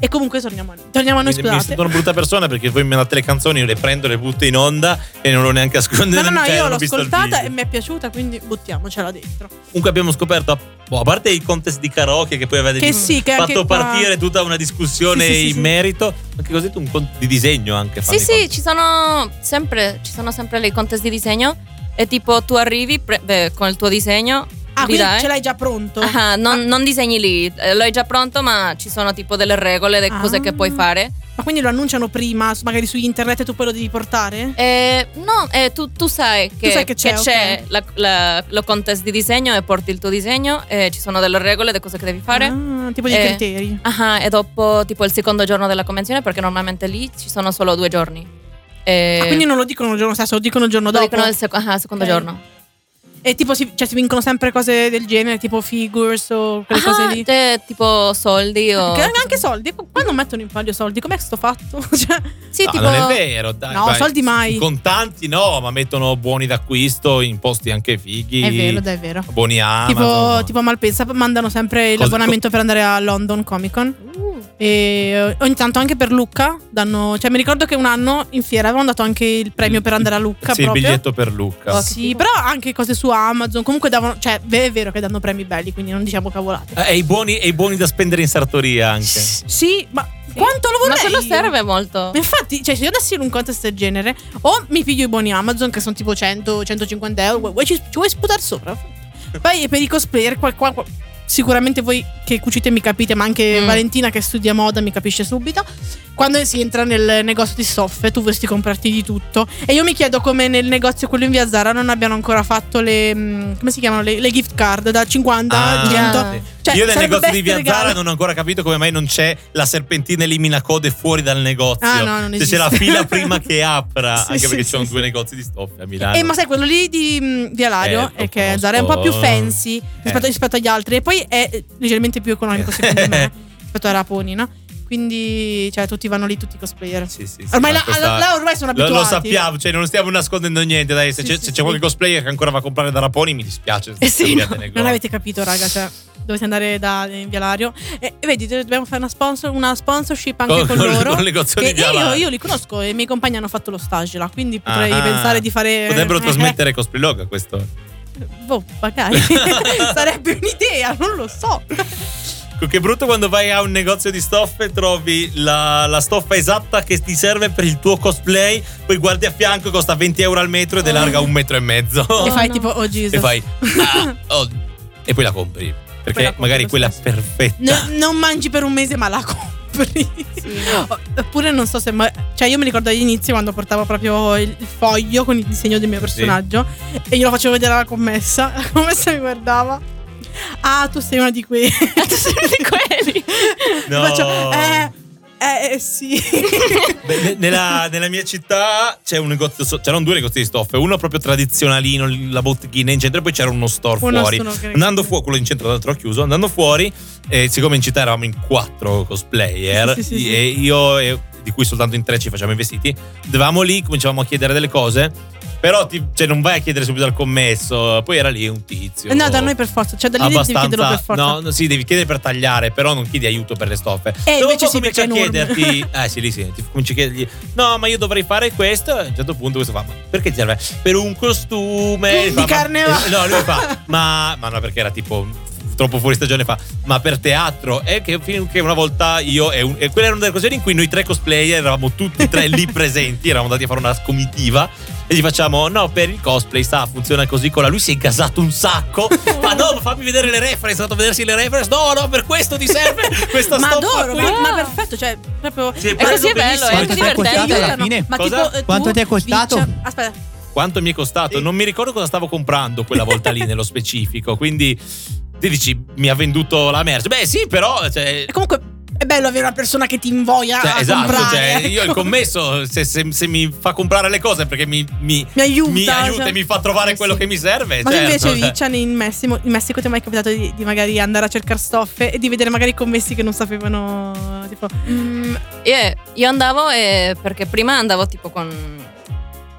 E comunque torniamo a noi. Torniamo a noi, Mi, mi scusate. sento una brutta persona perché voi mi mandate le canzoni, io le prendo, le butto in onda e non l'ho neanche ascoltata. No, no, no, cioè, io l'ho ascoltata e mi è piaciuta, quindi buttiamocela dentro. Comunque abbiamo scoperto, boh, a parte i contest di karaoke che poi avete Che sì, che fatto qua- partire tutta una discussione Sì, sì, sì, in sì. merito, anche così un con- di disegno anche. Sì, sì, contest. ci sono sempre, ci sono sempre le contest di disegno. E tipo, tu arrivi pre- beh, con il tuo disegno. Ah, quindi dai. ce l'hai già pronto? Ah, non, non disegni lì, eh, lo hai già pronto, ma ci sono tipo delle regole, delle Ah. cose che puoi fare. Ma quindi lo annunciano prima, magari su internet e tu poi lo devi portare? Eh, no, eh, tu, tu sai che, sai che c'è, ok. la, la- lo contest di disegno e porti il tuo disegno e ci sono delle regole, delle cose che devi fare. Ah, tipo di Eh, criteri. Ah, e dopo tipo il secondo giorno della convenzione, perché normalmente lì ci sono solo due giorni. E Ah, quindi non lo dicono il giorno stesso, lo dicono il giorno lo dopo. dicono il sec- ah, secondo Ok. giorno. E tipo si, cioè, si vincono sempre cose del genere, tipo figures o quelle Ah, cose lì. te- tipo soldi o... Che anche soldi. Qua non mettono in palio soldi. Com'è sto fatto? <laughs> cioè, Sì, No, tipo... non è vero, dai. No, vai. soldi mai. In contanti no, ma mettono buoni d'acquisto in posti anche fighi. è vero, dai, è vero. Buoni Amazon. tipo, tipo Malpensa mandano sempre l'abbonamento per andare a London Comic Con. E eh, ogni tanto anche per Lucca danno. Cioè, mi ricordo che un anno in fiera avevano dato anche il premio per andare a Lucca. Sì, il proprio. biglietto per Luca. Oh, Sì, però anche cose su Amazon. Comunque davano. Cioè, è vero che danno premi belli, quindi non diciamo cavolate. Eh, E i buoni, e i buoni da spendere in sartoria anche. Sì, ma quanto lo vorrei? Ma quello io? serve molto. Infatti, cioè, se io dessi in un contest del genere, o mi piglio i buoni Amazon che sono tipo 100, 150 euro, vuoi, ci, ci vuoi sputare sopra? Poi per i cosplayer, qual- qual- qual- sicuramente voi che cucite mi capite, ma anche Mm. Valentina che studia moda mi capisce subito. Quando si entra nel negozio di stoffe, tu vorresti comprarti di tutto. E io mi chiedo come nel negozio, quello in via Zara, non abbiano ancora fatto le. mm, come si chiamano? Le, le gift card da 50 a Ah, 100. sì. Cioè, Io nel negozio di Via Zara regalo. non ho ancora capito come mai non c'è la serpentina elimina code fuori dal negozio. Ah, no, non Se c'è la fila prima che <laughs> apra, Sì, anche sì, perché ci sono due negozi di stoffe a Milano. Eh, ma sai, quello lì di, mh, di Alario Eh, è che lo Zara è un po' più fancy rispetto, Eh. rispetto agli altri. E poi è leggermente più economico, secondo <laughs> me, rispetto a Raponi, no? Quindi, cioè, tutti vanno lì, tutti i cosplayer. Sì, sì, sì, Ormai ma là, questa- là ormai sono Lo, abituati. lo sappiamo, cioè non stiamo nascondendo niente. Dai, se Sì, c'è, se c'è qualche cosplayer che ancora va a comprare da Raponi, mi dispiace. Eh sì, no, non avete capito, raga. Cioè, dovete andare da in Via Lario. E, e vedi, dobbiamo fare una, sponsor- una sponsorship anche Con- con, <laughs> loro. con che io, io li conosco e i miei compagni hanno fatto lo stage là. Quindi potrei Ah, pensare di fare. Potrebbero eh, trasmettere cosplay log a questo. Boh, magari. <laughs> <laughs> Sarebbe un'idea, non lo so. Che brutto quando vai a un negozio di stoffe e trovi la, la stoffa esatta che ti serve per il tuo cosplay, poi guardi a fianco, costa 20 euro al metro ed è larga un metro e mezzo. e fai no. tipo, oh Jesus. e fai. "Ah, <laughs> oh", e poi la compri. Perché la compri magari quella stesso. perfetta. No- non mangi per un mese, ma la compri. <laughs> Oppure non so se. ma- cioè, io mi ricordo agli inizi quando portavo proprio il il foglio con il disegno del mio personaggio e glielo facevo vedere alla commessa. <laughs> La commessa mi guardava. Ah, tu sei una di quei. <laughs> tu sei uno di quelli. <laughs> No. Faccio, eh, eh, eh, sì. <laughs> Beh, ne- nella, nella mia città c'è un negozio, c'erano due negozi di stoffe, uno proprio tradizionalino, la botteghina in centro, e poi c'era uno store Uno fuori. Andando fuori, quello in centro, tra l'altro ho chiuso, andando fuori, eh, siccome in città eravamo in quattro cosplayer, Sì, sì, sì, sì. e io, di cui soltanto in tre ci facciamo i vestiti, andavamo lì, cominciavamo a chiedere delle cose. Però ti- cioè, non vai a chiedere subito al commesso. Poi era lì un tizio. Eh, No, da noi per forza. Cioè, da lì devi chiederlo per forza. No, no, sì, devi chiedere per tagliare, però non chiedi aiuto per le stoffe. Eh, Dopo invece sì, cominci a chiederti. <laughs> Eh sì, lì sì, ti cominci a chiedergli. No, ma io dovrei fare questo. E a un certo punto questo fa. Ma perché ti serve? Per un costume. Di Fa, ma- carne va- eh, No, lui fa. <laughs> Ma, ma no, perché era tipo. Troppo fuori stagione fa, ma per teatro è che, che una volta io e, un- e quella era una delle occasioni in cui noi tre cosplayer eravamo tutti e tre lì <laughs> presenti, eravamo andati a fare una comitiva e gli facciamo: No, per il cosplay sta, funziona così. Con la lui si è gasato un sacco. <laughs> ma no, ma fammi vedere le reference. È andato a vedersi le reference. No, no, per questo ti serve questa ma adoro, qui. ma, ma perfetto, cioè, proprio. Così è bello, è anche ti è costato divertente. alla aiutano. fine? Ma tipo, eh, Quanto ti è costato? dici- Aspetta, Quanto mi è costato? Non mi ricordo cosa stavo comprando quella volta lì <laughs> nello specifico. Quindi ti dici, mi ha venduto la merce. Beh, sì, però. Cioè, e comunque è bello avere una persona che ti invoglia cioè, a esatto, comprare. cioè, io il ecco. commesso, se, se- se mi fa comprare le cose perché mi, mi, Mi aiuta, mi aiuta cioè. e mi fa trovare Eh, quello sì. che mi serve. Ma certo, invece cioè. In Messico, in Messico ti è mai capitato di, di magari andare a cercare stoffe e di vedere magari commessi che non sapevano tipo Mm, io, io andavo e perché prima andavo tipo con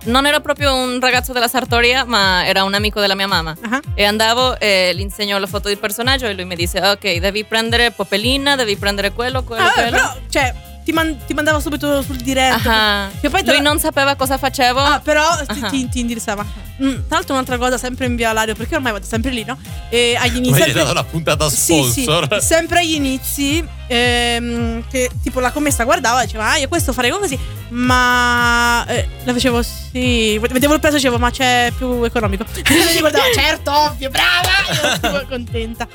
non era proprio un ragazzo della sartoria, ma era un amico della mia mamma. Ah, E andavo e gli insegno la foto del personaggio e lui mi disse: Ok, devi prendere Popelina, devi prendere quello, quello, Ah, quello. però, cioè, ti, man- ti mandava subito sul diretto. Che poi tra- Lui non sapeva cosa facevo. Ah, però ti, Ah. ti- ti indirizzava. Mm, tra l'altro, un'altra cosa, sempre in via Lario, perché ormai vado sempre lì, no? E agli inizi. Hai sempre- dato la puntata Sì, sì, sponsor. sempre agli inizi, ehm, che tipo la commessa guardava e diceva, ah, io questo farei così, ma eh, la facevo sì, vedevo il prezzo e dicevo, ma c'è più economico. <laughs> Mi guardava, certo, ovvio, brava, io ero <laughs> contenta.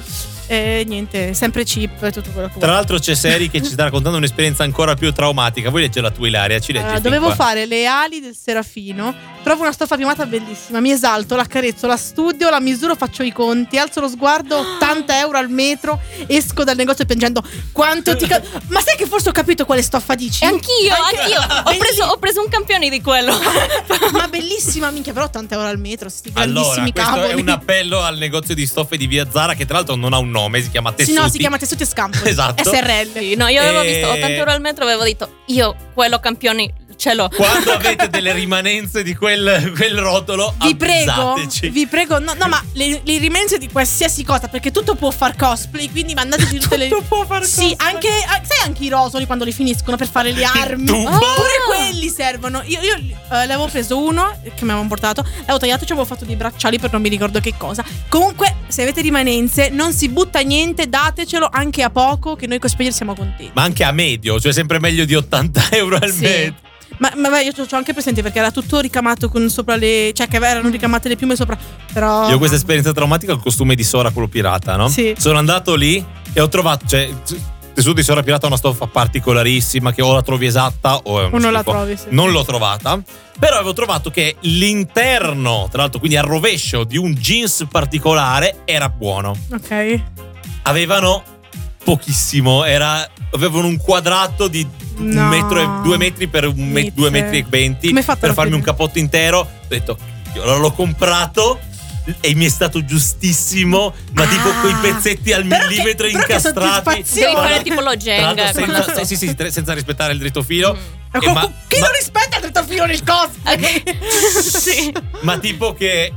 E niente, sempre cheap e tutto quello che Tra vuoi. l'altro c'è Seri che ci sta raccontando un'esperienza ancora più traumatica. Vuoi leggere la tua Ilaria? Ci leggi Allora, fin dovevo qua. fare le ali del serafino. Trovo una stoffa piumata bellissima. Mi esalto, la carezzo, la studio, la misuro, faccio i conti. Alzo lo sguardo, 80 euro al metro. Esco dal negozio piangendo. Quanto ti. ca- Ma sai che forse ho capito quale stoffa dici? E anch'io, Anche- anch'io. Ho preso, ho preso un campione di quello. <laughs> Ma bellissima, minchia, però 80 euro al metro. Sti Allora, grandissimi questo cavoli. è un appello al negozio di stoffe di Via Zara che tra l'altro non ha un nome, si chiama Sì, Tessuti. no, si chiama Tessuti e Scampo. <laughs> Esatto. SRL. Sì, no, io avevo E- visto 80 euro al metro, avevo detto io quello campioni ce l'ho. Quando avete delle rimanenze di quel, quel rotolo, Vi prego, vi prego, no, no, ma le, le rimense di qualsiasi cosa, perché tutto può far cosplay, quindi mandateci tutte le. Tutto può far Sì, cosplay. anche. ah, Sai anche i rosoli quando li finiscono per fare le armi? Ah, Pure quelli servono. Io, io eh, ne avevo preso uno che mi avevano portato, l'avevo tagliato e ci avevo fatto dei bracciali per non mi ricordo che cosa. Comunque, se avete rimanenze, non si butta niente, datecelo anche a poco, che noi cosplayer siamo contenti. Ma anche a medio, cioè sempre meglio di 80 euro al Sì. metro. Ma, ma vai, io ho anche presente perché era tutto ricamato con sopra le. cioè che erano ricamate le piume sopra. Però. Io ho questa esperienza traumatica col costume di Sora, quello pirata, no? Sì. Sono andato lì e ho trovato, cioè, tessuto di Sora pirata è una stoffa particolarissima che o la trovi esatta o è uno O non la trovi, sì. Non l'ho trovata. Però avevo trovato che l'interno, tra l'altro, quindi al rovescio di un jeans particolare era buono. Ok. Avevano pochissimo, era, avevano un quadrato di un No. metro e due metri per un me- Mizze. due metri e venti per farmi un capotto intero. Ho detto, io allora l'ho comprato e mi è stato giustissimo, ma Ah. tipo quei pezzetti al Però che- millimetro che incastrati. soddisfazione. Devi fare tipo lo Jenga. senza, sì, sì, senza rispettare il dritto filo. Mm. E ma, chi ma- non rispetta il dritto filo nel cosplay? <laughs> <laughs> sì. ma tipo che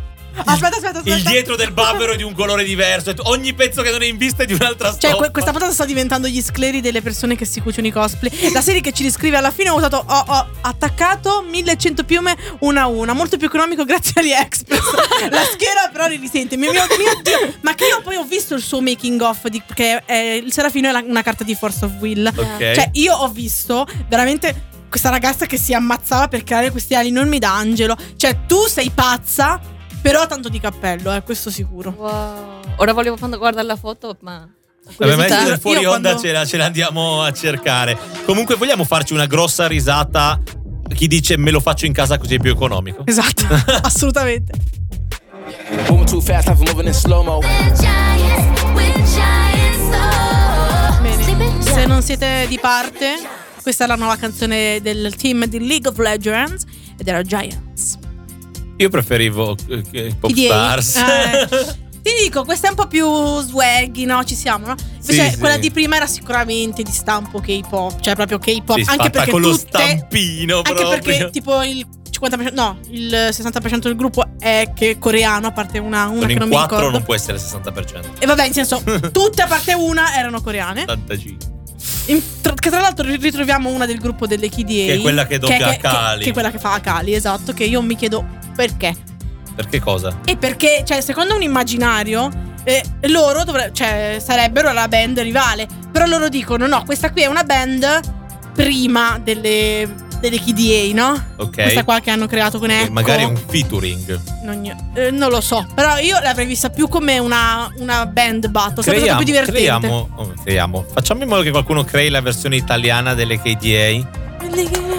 Aspetta, aspetta, aspetta. il dietro del barbero è di un colore diverso. Ogni pezzo che non è in vista è di un'altra Cioè, stoffa. que- questa puntata sta diventando gli scleri delle persone che si cuciono i cosplay. La serie che ci riscrive alla fine ho usato, ho, ho attaccato 1100 piume una a una, molto più economico grazie a AliExpress. <laughs> La schiera però ne risente. Mio, mio, mio Dio, ma che io poi ho visto il suo making of di, perché eh, il Serafino è la- una carta di Force of Will. Ok. Cioè, io ho visto veramente questa ragazza che si ammazzava per creare questi ali enormi da angelo. Cioè, tu sei pazza, però tanto di cappello, eh, questo sicuro. Wow. Ora volevo quando guardare la foto, ma. Vabbè, curiosità. il fuori Io onda quando- ce, la, ce la andiamo a cercare. Comunque, vogliamo farci una grossa risata? a Chi dice me lo faccio in casa così è più economico? Esatto, <laughs> assolutamente. Bene, se non siete di parte, questa è la nuova canzone del team di League of Legends ed era Giants. Io preferivo eh, che Pop. Stars. Eh, <laughs> ti dico, questa è un po' più swaggy, no? Ci siamo, no? Invece Sì, quella sì. di prima era sicuramente di stampo K-pop, cioè proprio K-pop. Sì, anche perché con lo tutte- stampino Anche proprio. perché tipo il 50%, no, il 60% del gruppo è che coreano, a parte una, una Con che non mi 4 ricordo. non può essere il 60%. E vabbè, in senso, <laughs> tutte a parte una erano coreane. 85. In- tra- che tra l'altro ritroviamo una del gruppo delle KDA. Che è quella che doppia che- Akali. Che, è quella che fa Akali, esatto. Che io mi chiedo perché. Perché cosa? E perché, cioè, secondo un immaginario, eh, loro dovre- cioè, sarebbero la band rivale. Però loro dicono: no, questa qui è una band prima delle, delle KDA, no? Ok. Questa qua che hanno creato con E Echo. magari un featuring. Non, eh, non lo so. Però io l'avrei vista più come una, una band battle. Sarebbe stato più divertente. creiamo, oh, creiamo. Facciamo in modo che qualcuno crei la versione italiana delle KDA.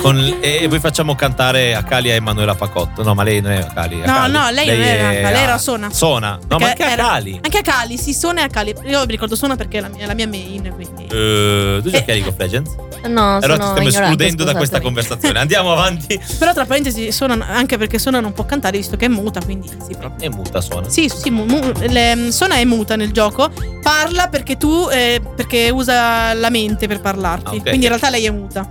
Con, e, poi facciamo cantare Akali a Emanuela Pacotto. No, ma lei non è Akali. No, Akali. no, lei non era Akali, lei era Sona. Sona. No, ma anche era- Akali. Anche Akali, sì, Sona e Akali. Io mi ricordo Sona perché è la mia, la mia main, quindi. Eh, tu giochi a League of Legends? No, allora ti sono stiamo ignorante, escludendo da questa conversazione. Andiamo avanti. <laughs> Però tra parentesi, Sona, anche perché Sona non può cantare visto che è muta, quindi sì, proprio. E muta Sona. Sì, sì, mu- mu- le- Sona è muta nel gioco. Parla perché tu. eh, perché usa la mente per parlarti. Ah, ok. Quindi in realtà lei è muta.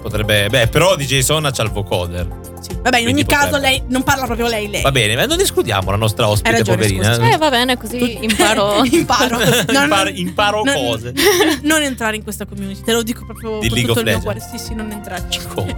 Potrebbe. Beh, però DJ Sona c'ha il vocoder. Sì. Vabbè, in ogni caso potrebbe. lei non parla proprio lei, lei. Va bene, ma non escludiamo la nostra ospite, ragione, poverina. scusa. Eh, va bene, così imparo. <laughs> imparo. <laughs> No, no, Imparo- imparo non- cose. <laughs> Non entrare in questa community, te lo dico proprio Di con League tutto of il mio cuore. Sì, sì, non entrarci. Come?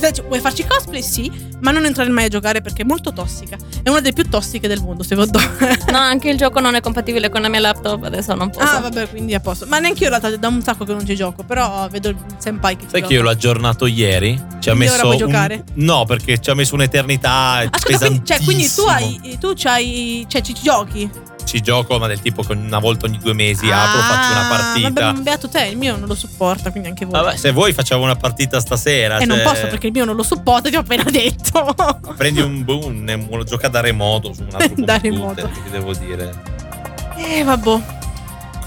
Cioè, vuoi farci cosplay? Sì, ma non entrare mai a giocare perché è molto tossica. È una delle più tossiche del mondo, secondo me. <laughs> No, anche il gioco non è compatibile con la mia laptop, adesso non posso. Ah, vabbè, quindi a posto. Ma neanche io in realtà da un sacco che non ci gioco, però vedo il senpai che Sai gioca. che io l'ho aggiornato ieri? Ci ha messo. ora puoi un- giocare? No, perché ci ha messo un'eternità. Ascolta, quindi, cioè, quindi tu hai. Tu c'hai. Cioè, ci giochi. Ci gioco, ma del tipo che una volta ogni due mesi apro, faccio una Ah, partita. Vabbè, ma beato te, il mio non lo supporta, quindi anche voi. Vabbè, se vuoi facciamo una partita stasera. E non cioè, posso perché il mio non lo supporta, ti ho appena detto. <laughs> Prendi un boom, un, gioca da remoto su un altro <laughs> Da computer, remoto. che ti devo dire. Eh, vabbè.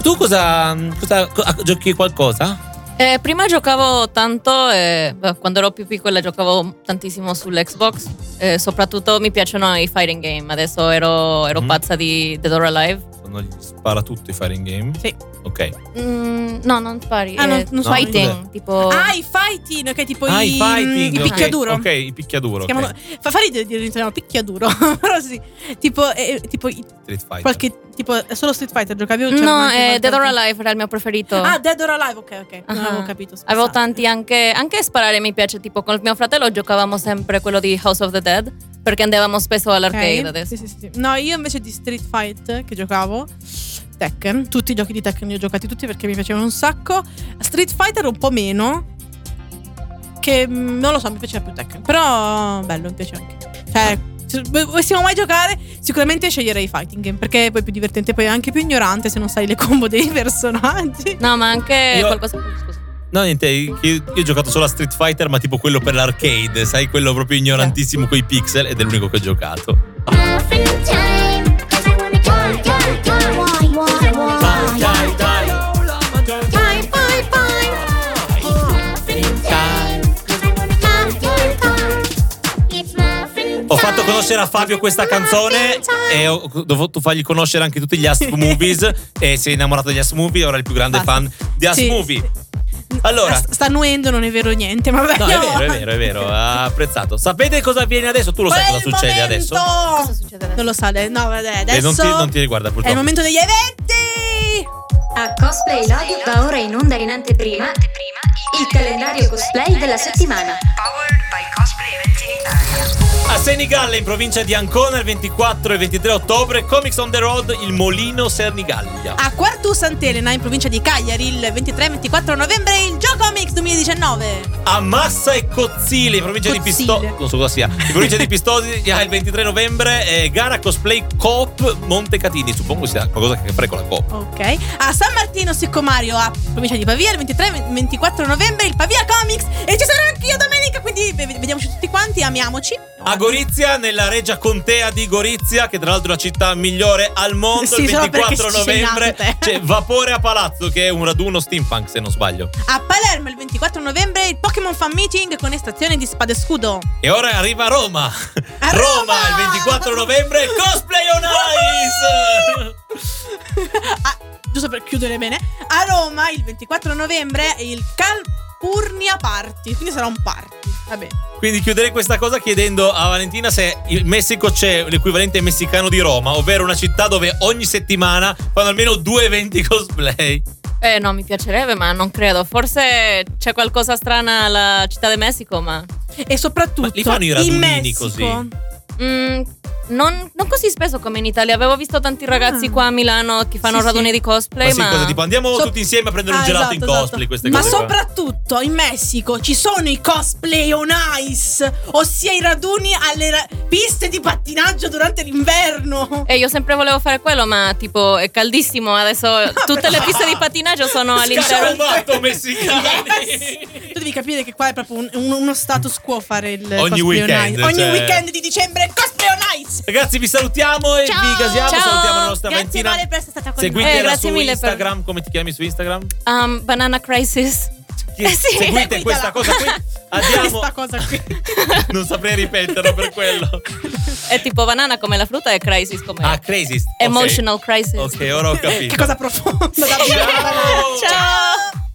Tu cosa, cosa co- giochi qualcosa? Eh, prima giocavo tanto, eh, beh, quando ero più piccola giocavo tantissimo sull'Xbox, eh, soprattutto mi piacciono i fighting game, adesso ero, ero Mm. pazza di Dead or Alive. Sono gli spara tutto i fighting game? Sì. Ok. Mm, no, non spari, Ah, eh, non- non so. fighting, No, tipo... Ah, i fighting, ok, tipo ah, i, i fighting. i ok, picchiaduro. Ok, i picchiaduro. Si ok. chiamano- Fa, fa ridere dire italiano picchiaduro, <laughs> però sì. Tipo, eh, tipo i- Street Fighter. qualche tipo è solo Street Fighter giocavi o c'erano no, eh, Dead or? Alive era il mio preferito. Ah, Dead or Alive, ok, ok. Non Ah. avevo capito. scusate. Avevo tanti anche, anche sparare mi piace, tipo con il mio fratello giocavamo sempre quello di House of the Dead, perché andavamo spesso all'arcade Ok, adesso. Sì, sì, sì. No, io invece di Street Fight che giocavo, Tekken, tutti i giochi di Tekken li ho giocati tutti perché mi piacevano un sacco. Street Fighter un po' meno, che mm, non lo so, mi piaceva più Tekken, però bello, mi piace anche. Cioè, se dovessimo mai giocare, sicuramente sceglierei fighting game perché è poi più divertente, poi è anche più ignorante se non sai le combo dei <laughs> personaggi. No, ma anche Io- qualcosa... No, niente, io, io ho giocato solo a Street Fighter, ma tipo quello per l'arcade, sai, quello proprio ignorantissimo coi pixel, ed è l'unico che ho giocato. Ho fatto conoscere a Fabio questa canzone e ho dovuto fargli conoscere anche tutti gli Ask Movies <laughs> e si è innamorato degli Ask Movie, ora è il più grande fan di Ask Sì, Movie. Allora, Ah, Sta annuendo, non è vero niente, ma vabbè. no, è vero, è vero, è vero, ha apprezzato. Sapete cosa avviene adesso? Tu lo sai Qual è cosa succede adesso? Cosa succede adesso? Non lo sa lei. No, vabbè, adesso E non ti, non ti riguarda è il purtroppo. momento degli eventi. A Cosplay Lab va ora in onda in anteprima il calendario cosplay della settimana. A Senigallia, in provincia di Ancona, il 24 e 23 ottobre, Comics on the Road, il Molino Sernigallia. A Quartu Sant'Elena, in provincia di Cagliari, il 23 e 24 novembre, il Giocomics 2019. A Massa e Cozzile, in provincia di Cozzile. Pistoia. Non so cosa sia. In provincia di Pistoia, <laughs> il 23 novembre, eh, gara cosplay Coop Montecatini. Suppongo sia qualcosa che fare con la Coop. Ok. A San Martino Siccomario, a provincia di Pavia, il 23 e 24 novembre, il Pavia Comics. E ci sarò anche io domenica, quindi ve- vediamoci tutti quanti, amiamoci. A Gorizia, nella Regia Contea di Gorizia, che tra l'altro è la città migliore al mondo, Sì, il solo 24 perché ci sei novembre c'è Vapore a Palazzo, che è un raduno steampunk, se non sbaglio. A Palermo, il 24 novembre, il Pokémon Fan Meeting con estrazione di Spade e Scudo. E ora arriva Roma. A Roma, Roma! il 24 novembre, Cosplay on Ice! <laughs> Ah, giusto per chiudere bene, a Roma il 24 novembre il Calpurnia Party, quindi sarà un party. Va bene. Quindi chiuderei questa cosa chiedendo a Valentina se in Messico c'è l'equivalente messicano di Roma, ovvero una città dove ogni settimana fanno almeno due eventi <laughs> cosplay. Eh no, mi piacerebbe, ma non credo. Forse c'è qualcosa strana alla città del Messico, ma... E soprattutto Ma li fanno i in radunini così? Mm, non, non così spesso come in Italia. Avevo visto tanti ragazzi Ah. qua a Milano che fanno Sì, raduni sì. di cosplay, Ma sì, ma... cosa tipo andiamo So- tutti insieme a prendere un Ah, gelato esatto, in esatto. cosplay, queste Ma cose qua. soprattutto in Messico ci sono i cosplay on ice, ossia i raduni alle ra- piste di pattinaggio durante l'inverno. E io sempre volevo fare quello, ma tipo è caldissimo. Adesso tutte le piste di pattinaggio sono all'interno. Scarabato <laughs> messicani! Tu devi capire che qua è proprio un- un- uno status quo fare il Ogni cosplay on weekend, ice. Ogni cioè- weekend di dicembre cosplay on ice. Ragazzi, vi salutiamo e Ciao! vi gasiamo. Ciao! Salutiamo la nostra Grazie Valentina. Vale per essere stata con Seguitela Eh, grazie su mille per- Instagram. Come ti chiami su Instagram? Um, Banana Crisis. Chi- Eh sì, Seguite questa cosa qui. Andiamo. Questa cosa qui. <laughs> non saprei ripeterlo per quello. È tipo banana come la frutta e crisis come Ah. Ok. emotional crisis. Ok, ora ho capito. che cosa profonda da Ciao! Ciao.